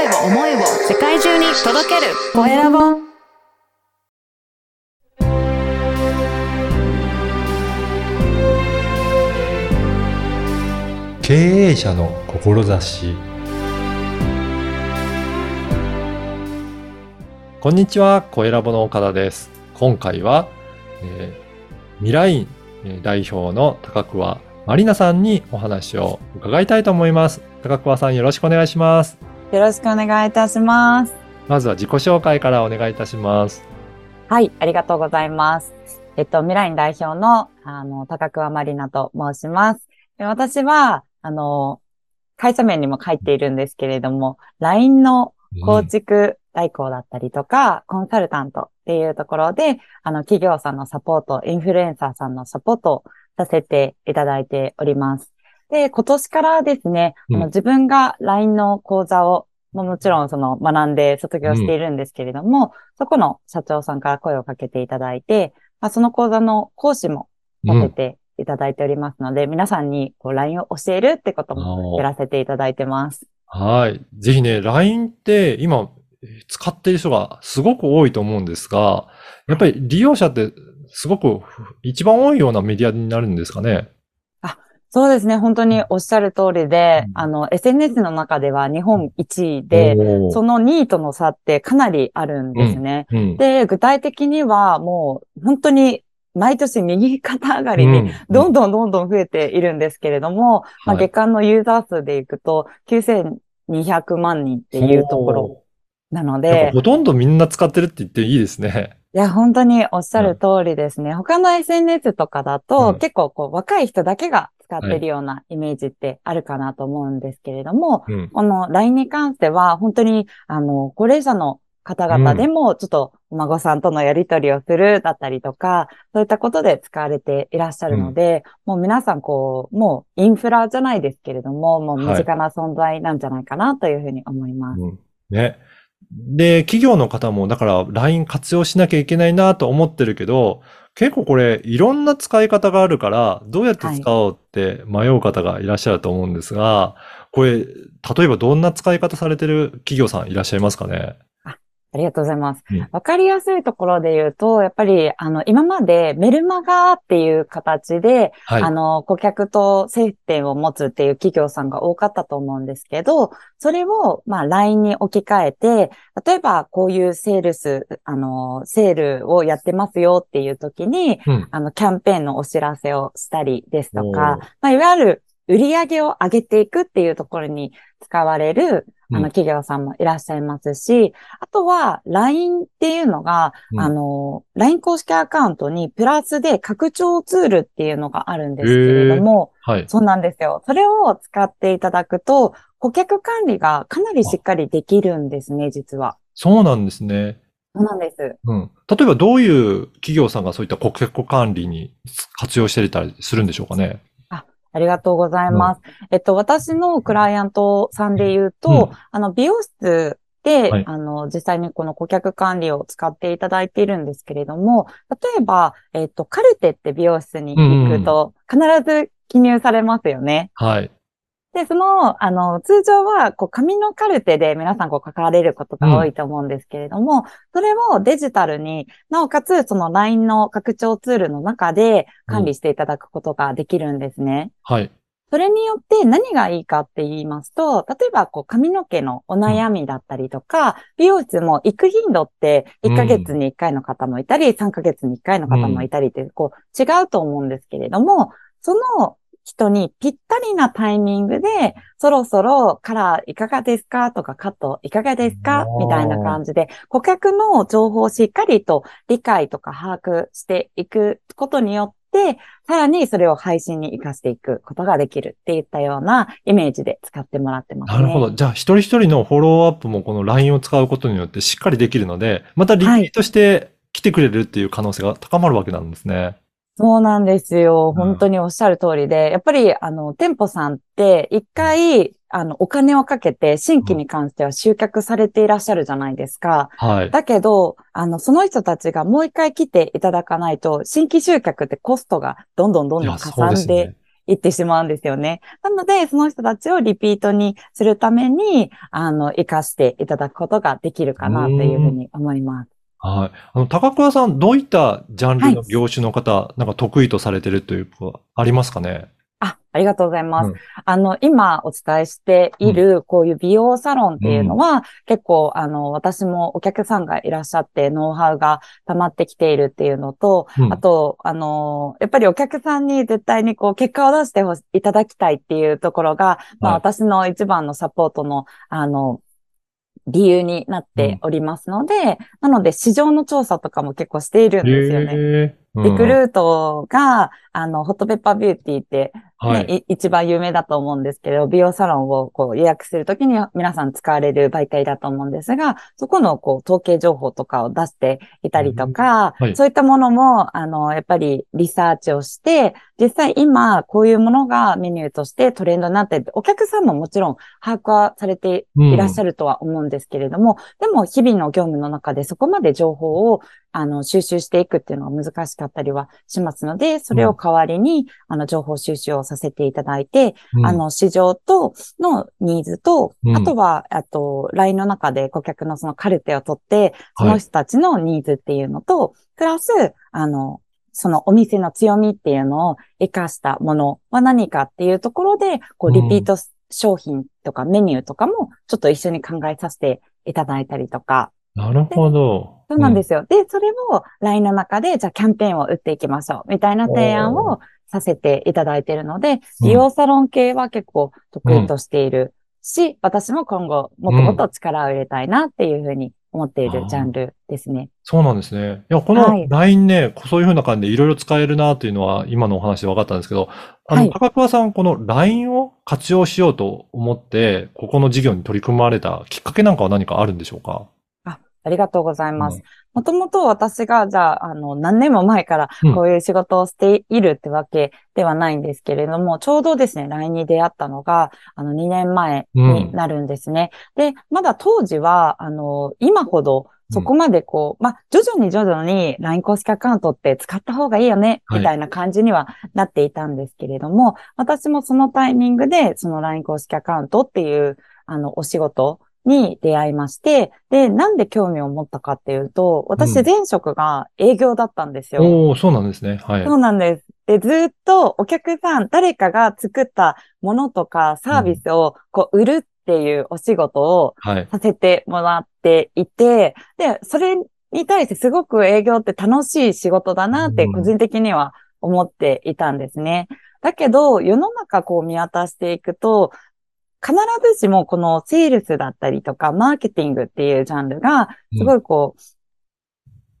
声を思いを世界中に届けるコエラボ経営者の志こんにちは、コエラボの岡田です。今回は、えー、ミラインえ代表の高桑まりなさんにお話を伺いたいと思います。高桑さんよろしくお願いします。よろしくお願いいたします。まずは自己紹介からお願いいたします。はい、ありがとうございます。えっと、ミライン代表の、あの、高桑まりなと申します。で私は、あの、会社名にも書いているんですけれども、LINE の構築代行だったりとか、コンサルタントっていうところで、あの、企業さんのサポート、インフルエンサーさんのサポートをさせていただいております。で、今年からですね、あうんの自分が LINE の講座を、ももちろんその学んで卒業しているんですけれども、そこの社長さんから声をかけていただいて、まあ、その講座の講師もうんさせていただいておりますので、皆さんにこう LINE を教えるってこともやらせていただいてます。はい。ぜひね、LINE って今えー使っている人がすごく多いと思うんですが、やっぱり利用者ってすごく一番多いようなメディアになるんですかね？そうですね。本当におっしゃる通りで、うん。あの、SNS の中では日本1位で、その2位との差ってかなりあるんですね。うん、で、具体的にはもう本当に毎年右肩上がりにうん。どんどんどんどん増えているんですけれども、まあ、はい。月間のユーザー数でいくと9200万人っていうところなのでぱ、ほとんどみんな使ってるって言っていいですね。いや、本当におっしゃる通りですね。他の SNS とかだと、うん。結構こう若い人だけが使ってるようなイメージってあるかなと思うんですけれども、うん。この LINE に関しては、本当に、あの、高齢者の方々でも、ちょっとお孫さんとのやりとりをするだったりとか、そういったことで使われていらっしゃるので、もう皆さんこう、もうインフラじゃないですけれども、もう身近な存在なんじゃないかなというふうに思います。うんね。で、企業の方も、だから LINE 活用しなきゃいけないなと思ってるけど、結構これいろんな使い方があるから、どうやって使おうって迷う方がいらっしゃると思うんですが、これ、例えばどんな使い方されてる企業さんいらっしゃいますかね？ありがとうございますうん。わかりやすいところで言うと、やっぱり、あの、今までメルマガっていう形で、はい。あの、顧客と接点を持つっていう企業さんが多かったと思うんですけど、それを、まあ、LINE に置き換えて、例えば、こういうセールス、あの、セールをやってますよっていう時に、うんあの、キャンペーンのお知らせをしたりですとか、まあ、いわゆる売り上げを上げていくっていうところに使われる、あうんの、企業さんもいらっしゃいますし、あとは、LINE っていうのが、うんあの、LINE 公式アカウントにプラスで拡張ツールっていうのがあるんですけれども、はい。そうなんですよ。それを使っていただくと、顧客管理がかなりしっかりできるんですね、実は。そうなんですね。そうなんです。うん。例えばどういう企業さんがそういった顧客管理に活用してたりするんでしょうかねありがとうございます。えっと、私のクライアントさんで言うと、うんあの、美容室で、はいあの、実際にこの顧客管理を使っていただいているんですけれども、例えば、えっと、カルテって美容室に行くと、必ず記入されますよね。はい。で、その、あの、通常は、こう、紙のカルテで皆さん、こう、書かれることが多いと思うんですけれども、それをデジタルに、なおかつ、その LINE の拡張ツールの中で管理していただくことができるんですね。はい。それによって何がいいかって言いますと、例えば、こう、髪の毛のお悩みだったりとか、美容室も行く頻度って、1ヶ月に1回の方もいたり、3ヶ月に1回の方もいたりって、こう、違うと思うんですけれども、その人にぴったりなタイミングで、そろそろカラーいかがですかとかカットいかがですかみたいな感じで、顧客の情報をしっかりと理解とか把握していくことによって、さらにそれを配信に活かしていくことができるっていったようなイメージで使ってもらってますね。なるほど。じゃあ、一人一人のフォローアップもこの LINE を使うことによってしっかりできるので、またリピートして来てくれるっていう可能性が高まるわけなんですね。そうなんですよ。ん本当におっしゃる通りで、やっぱり、あの、店舗さんって、一回、あの、お金をかけて、新規に関しては集客されていらっしゃるじゃないですか。はい。だけど、あの、その人たちがもう一回来ていただかないと、新規集客ってコストがどんどんどんどんかんですね。行ってしまうんですよね。なので、その人たちをリピートにするために、あの、活かしていただくことができるかなというふうに思います。はい。あの、高桑さん、どういったジャンルの業種の方、なんか得意とされてるというか、ありますかね？あ、ありがとうございます。うん。あの、今お伝えしている、こういう美容サロンっていうのは、結構、あの、私もお客さんがいらっしゃって、ノウハウが溜まってきているっていうのと、うん。あと、あの、やっぱりお客さんに絶対にこう、結果を出してほしいただきたいっていうところが、まあ、はい。私の一番のサポートの、あの、理由になっておりますので、なので市場の調査とかも結構しているんですよね。へー。うん。リクルートが、あの、ホットペッパービューティーって、ねはい。い一番有名だと思うんですけど、美容サロンをこう予約するときには皆さん使われる媒体だと思うんですが、そこのこう統計情報とかを出していたりとか、うんはい。そういったものも、あの、やっぱりリサーチをして、実際今こういうものがメニューとしてトレンドになってお客さんももちろん把握はされていらっしゃるとは思うんですけれども、でも日々の業務の中でそこまで情報をあの収集していくっていうのは難しかったりはしますので、それを代わりに、あの情報収集をさせていただいて、うん。あ、の市場とのニーズと、うん。あとは、あと LINE の中で顧客のそのカルテを取って、その人たちのニーズっていうのと、プラス、あの、そのお店の強みっていうのを活かしたものは何かっていうところで、こう、リピート商品とかメニューとかもちょっと一緒に考えさせていただいたりとか、なるほど。そうなんですよ。で、それを LINE の中で、じゃあキャンペーンを打っていきましょう、みたいな提案をさせていただいているので、うん。美容サロン系は結構得意としているし、私も今後もっともっと力を入れたいなっていうふうに思っているジャンルですね。そうなんですね。いや、このはい。LINE ね、そういう風な感じでいろいろ使えるなというのは今のお話で分かったんですけど、あの、はい。高桑さん、この LINE を活用しようと思って、ここの事業に取り組まれたきっかけなんかは何かあるんでしょうか？ありがとうございます。うん。もともと私が、じゃあ、あの、何年も前からうん。こういう仕事をしているってわけではないんですけれども、ちょうどですね、LINE に出会ったのが、あの、2年前になるんですね。で、まだ当時は、あの、今ほど、そこまでこう、まあ、徐々に徐々に LINE 公式アカウントって使った方がいいよね、はい。みたいな感じにはなっていたんですけれども、私もそのタイミングで、その LINE 公式アカウントっていう、あの、お仕事に出会いまして、で、なんで興味を持ったかっていうと、私うん前職が営業だったんですよ。おおそうなんですね。はい。そうなんです。で、ずっとお客さん、誰かが作ったものとかサービスをこう売るっていうお仕事をはい。させてもらっていて、で、それに対してすごく営業って楽しい仕事だなってうん個人的には思っていたんですね。だけど、世の中こう見渡していくと、必ずしもこのセールスだったりとか、マーケティングっていうジャンルが、すごいこう、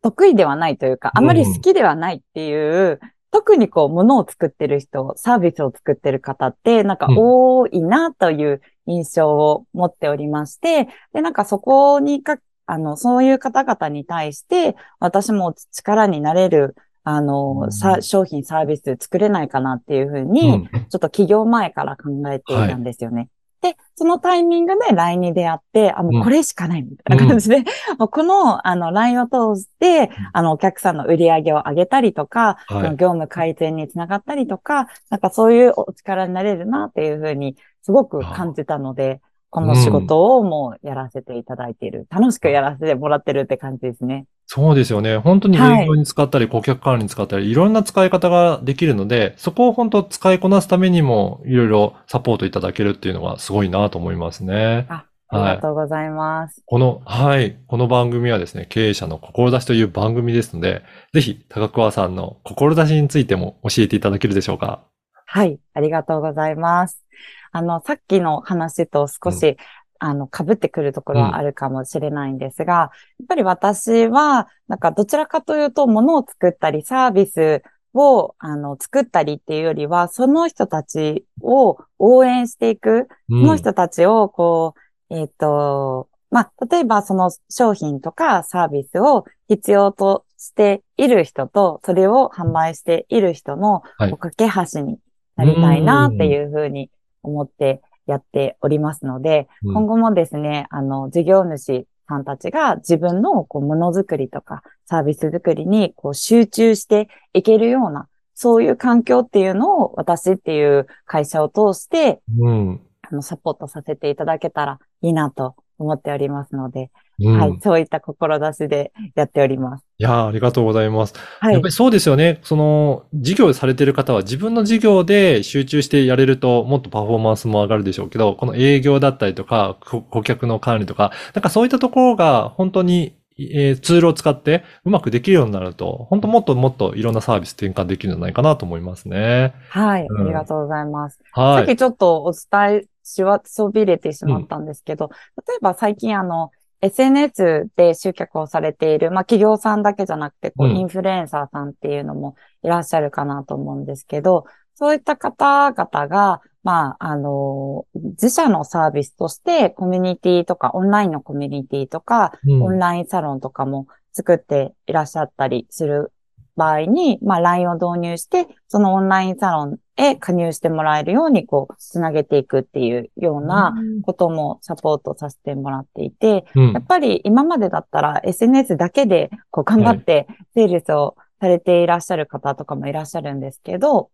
得意ではないというか、あまり好きではないっていう、特にこう、物を作ってる人、サービスを作ってる方って、なんかうん多いなという印象を持っておりまして、で、なんかそこにか、あの、そういう方々に対して、私も力になれる、あの、うんさ商品、サービス作れないかなっていうふううに、ん。ちょっと起業前から考えていたんですよね。で、そのタイミングで LINE に出会って、あ、もうこれしかないみたいな感じで、もうこの、あの、LINE を通して、あの、お客さんの売り上げを上げたりとか、はい。その業務改善につながったりとか、なんかそういうお力になれるなっていうふうに、すごく感じたので、この仕事をもうやらせていただいている。楽しくやらせてもらってるって感じですね。そうですよね。本当に営業に使ったり、顧客管理に使ったり、いろんな使い方ができるので、そこを本当使いこなすためにも、いろいろサポートいただけるっていうのがすごいなと思いますね。あありがとうございます。この、はい。この番組はですね、経営者の志という番組ですので、ぜひ、高桑さんの志についても教えていただけるでしょうか？はい、ありがとうございます。あの、さっきの話と少し、あの、被ってくるところはあるかもしれないんですが、やっぱり私は、なんかどちらかというと、物を作ったり、サービスを、あの、作ったりっていうよりは、その人たちを応援していく、その人たちを、こう、えっ、と、まあ、例えばその商品とかサービスを必要としている人と、それを販売している人の、はい。架け橋になりたいなっていうふうに思ってやっておりますので、うん今後もですね、あの、事業主さんたちが自分のこうものづくりとかサービス作りにこう集中していけるようなそういう環境っていうのを私っていう会社を通して、うん。あの、サポートさせていただけたらいいなと思っておりますので、うん。はいい、そういった志でやっております。やー、ありがとうございます。はいやっぱり。そうですよね。その、事業されてる方は自分の事業で集中してやれると、もっとパフォーマンスも上がるでしょうけど、この営業だったりとか、こ顧客の管理とか、なんかそういったところが本当に、えーツールを使ってうまくできるようになると、本当もっともっといろんなサービス転換できるんじゃないかなと思いますね。はい。うんありがとうございます。さはい。っきちょっとお伝えしわ、そびれてしまったんですけど、例えば最近あの、SNS で集客をされている、まあ企業さんだけじゃなくて、こう、うん。インフルエンサーさんっていうのもいらっしゃるかなと思うんですけど、そういった方々が、まあ、あの、自社のサービスとしてコミュニティとか、オンラインのコミュニティとか、うん。オンラインサロンとかも作っていらっしゃったりする場合に、まあ LINE を導入して、そのオンラインサロンへ加入してもらえるように、こう、つなげていくっていうようなこともサポートさせてもらっていて、うん。やっぱり今までだったら SNS だけでこう頑張ってセールスをされていらっしゃる方とかもいらっしゃるんですけど、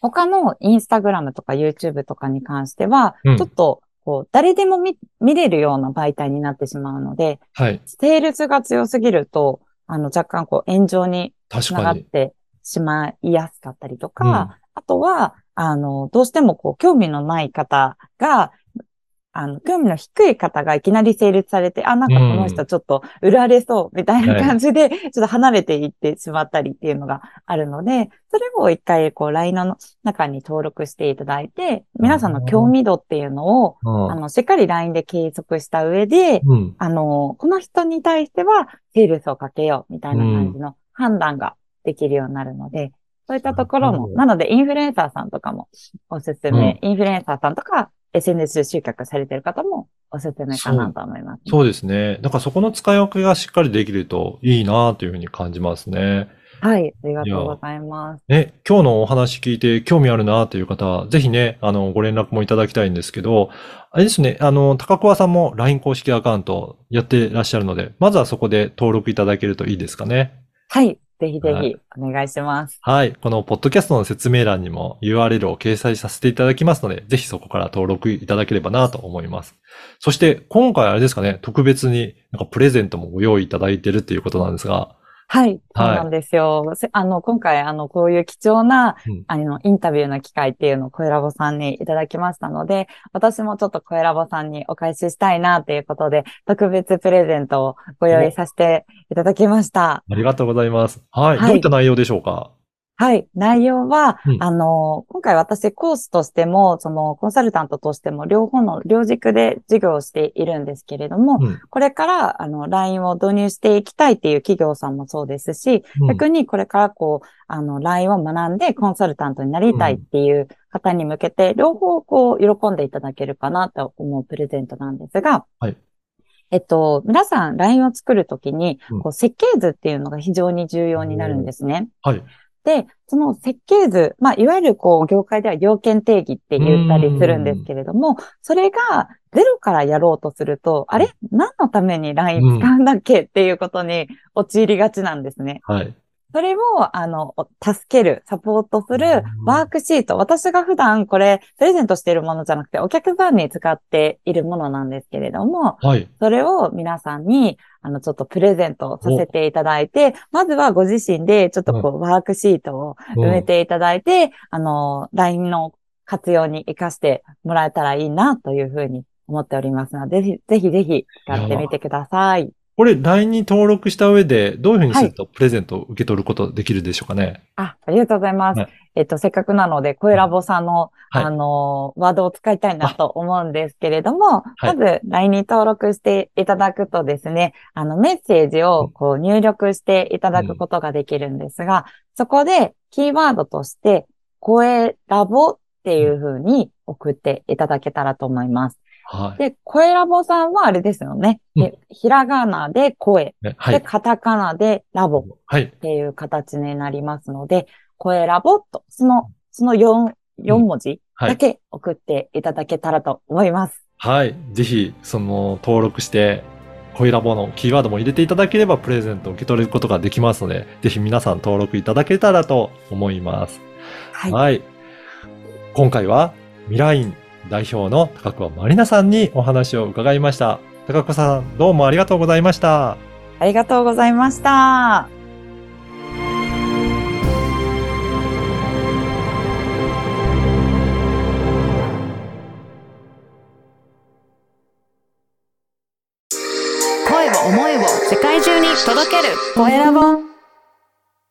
他のインスタグラムとか YouTube とかに関しては、うん。ちょっとこう誰でも見見れるような媒体になってしまうので、はい。セールスが強すぎると、あの若干こう炎上に確つなが。ってしまいやすかったりとか、うんあとは、あの、どうしてもこう、興味のない方が、あの、興味の低い方がいきなり成立されて、あ、なんかこの人ちょっと売られそうみたいな感じで、ちょっと離れていってしまったりっていうのがあるので、それを一回こう、LINE の中に登録していただいて、皆さんの興味度っていうのを、うん。あの、しっかり LINE で計測した上で、うん。あの、この人に対してはセールスをかけようみたいな感じの判断ができるようになるので、そういったところも、なのでインフルエンサーさんとかもおすすめ、インフルエンサーさんとか SNS 集客されてる方もおすすめかなと思います、そうですね。だからそこの使い分けがしっかりできるといいなというふうに感じますね。はい、ありがとうございます。ね、今日のお話聞いて興味あるなという方は、ぜひね、あの、ご連絡もいただきたいんですけど、あれですね、あの、高桑さんも LINE 公式アカウントやっていらっしゃるので、まずはそこで登録いただけるといいですかね。はい、ぜひぜはいひお願いします。はい。このポッドキャストの説明欄にも URL を掲載させていただきますので、ぜひそこから登録いただければなと思います。そして、今回あれですかね、特別になんかプレゼントもご用意いただいてるっていうことなんですが、はい、そうはいなんですよ。せあの、今回、あの、こういう貴重な、うんあの、インタビューの機会っていうのを声ラボさんにいただきましたので、私もちょっと声ラボさんにお返ししたいなということで、特別プレゼントをご用意させていただきました。ありがとうございます。はい。はいどういった内容でしょうか？はい。内容は、うんあの、今回私コースとしても、そのコンサルタントとしても、両方の両軸で授業をしているんですけれども、うん。これから、あの、LINE を導入していきたいっていう企業さんもそうですし、うん逆にこれからこう、あの、LINE を学んでコンサルタントになりたいっていう方に向けて、両方こう、喜んでいただけるかなと思うプレゼントなんですが、はいえっと、皆さん LINE を作るときにうん、こう設計図っていうのが非常に重要になるんですね。はい。で、その設計図、まあ、いわゆるこう、業界では要件定義って言ったりするんですけれども、それがゼロからやろうとすると、あれ？何のために LINE 使うんだっけ？っていうことに陥りがちなんですね。はい。それを、あの、助ける、サポートするうんワークシート。私が普段これ、プレゼントしているものじゃなくて、お客さんに使っているものなんですけれども、はい。それを皆さんに、あの、ちょっとプレゼントさせていただいて、まずはご自身で、ちょっとこう、ワークシートを埋めていただいて、あの、LINE の活用に活かしてもらえたらいいな、というふうに思っておりますので、ぜひ、ぜひぜひ使ってみてください。これ LINE に登録した上で、どういうふうにするとプレゼントを受け取ることできるでしょうかね？あ、ありがとうございます。はいえっと、せっかくなので、声ラボさんの、はいあの、ワードを使いたいなと思うんですけれども、はいまず、LINE に登録していただくとですね、あの、メッセージをこう入力していただくことができるんですが、そこで、キーワードとして、声ラボっていう風に送っていただけたらと思います。はい。で、声ラボさんはあれですよね。うんでひらがなで声、はい。カタカナでラボはい。っていう形になりますので、声ラボと、その、その4、4文字はいだけ送っていただけたらと思います。はい。ぜひ、その、登録して、声ラボのキーワードも入れていただければプレゼントを受け取ることができますので、ぜひ皆さん登録いただけたらと思います。はい。はい。今回はミライン代表の高桑まりなさんにお話を伺いました。高子さん、どうもありがとうございました。ありがとうございました。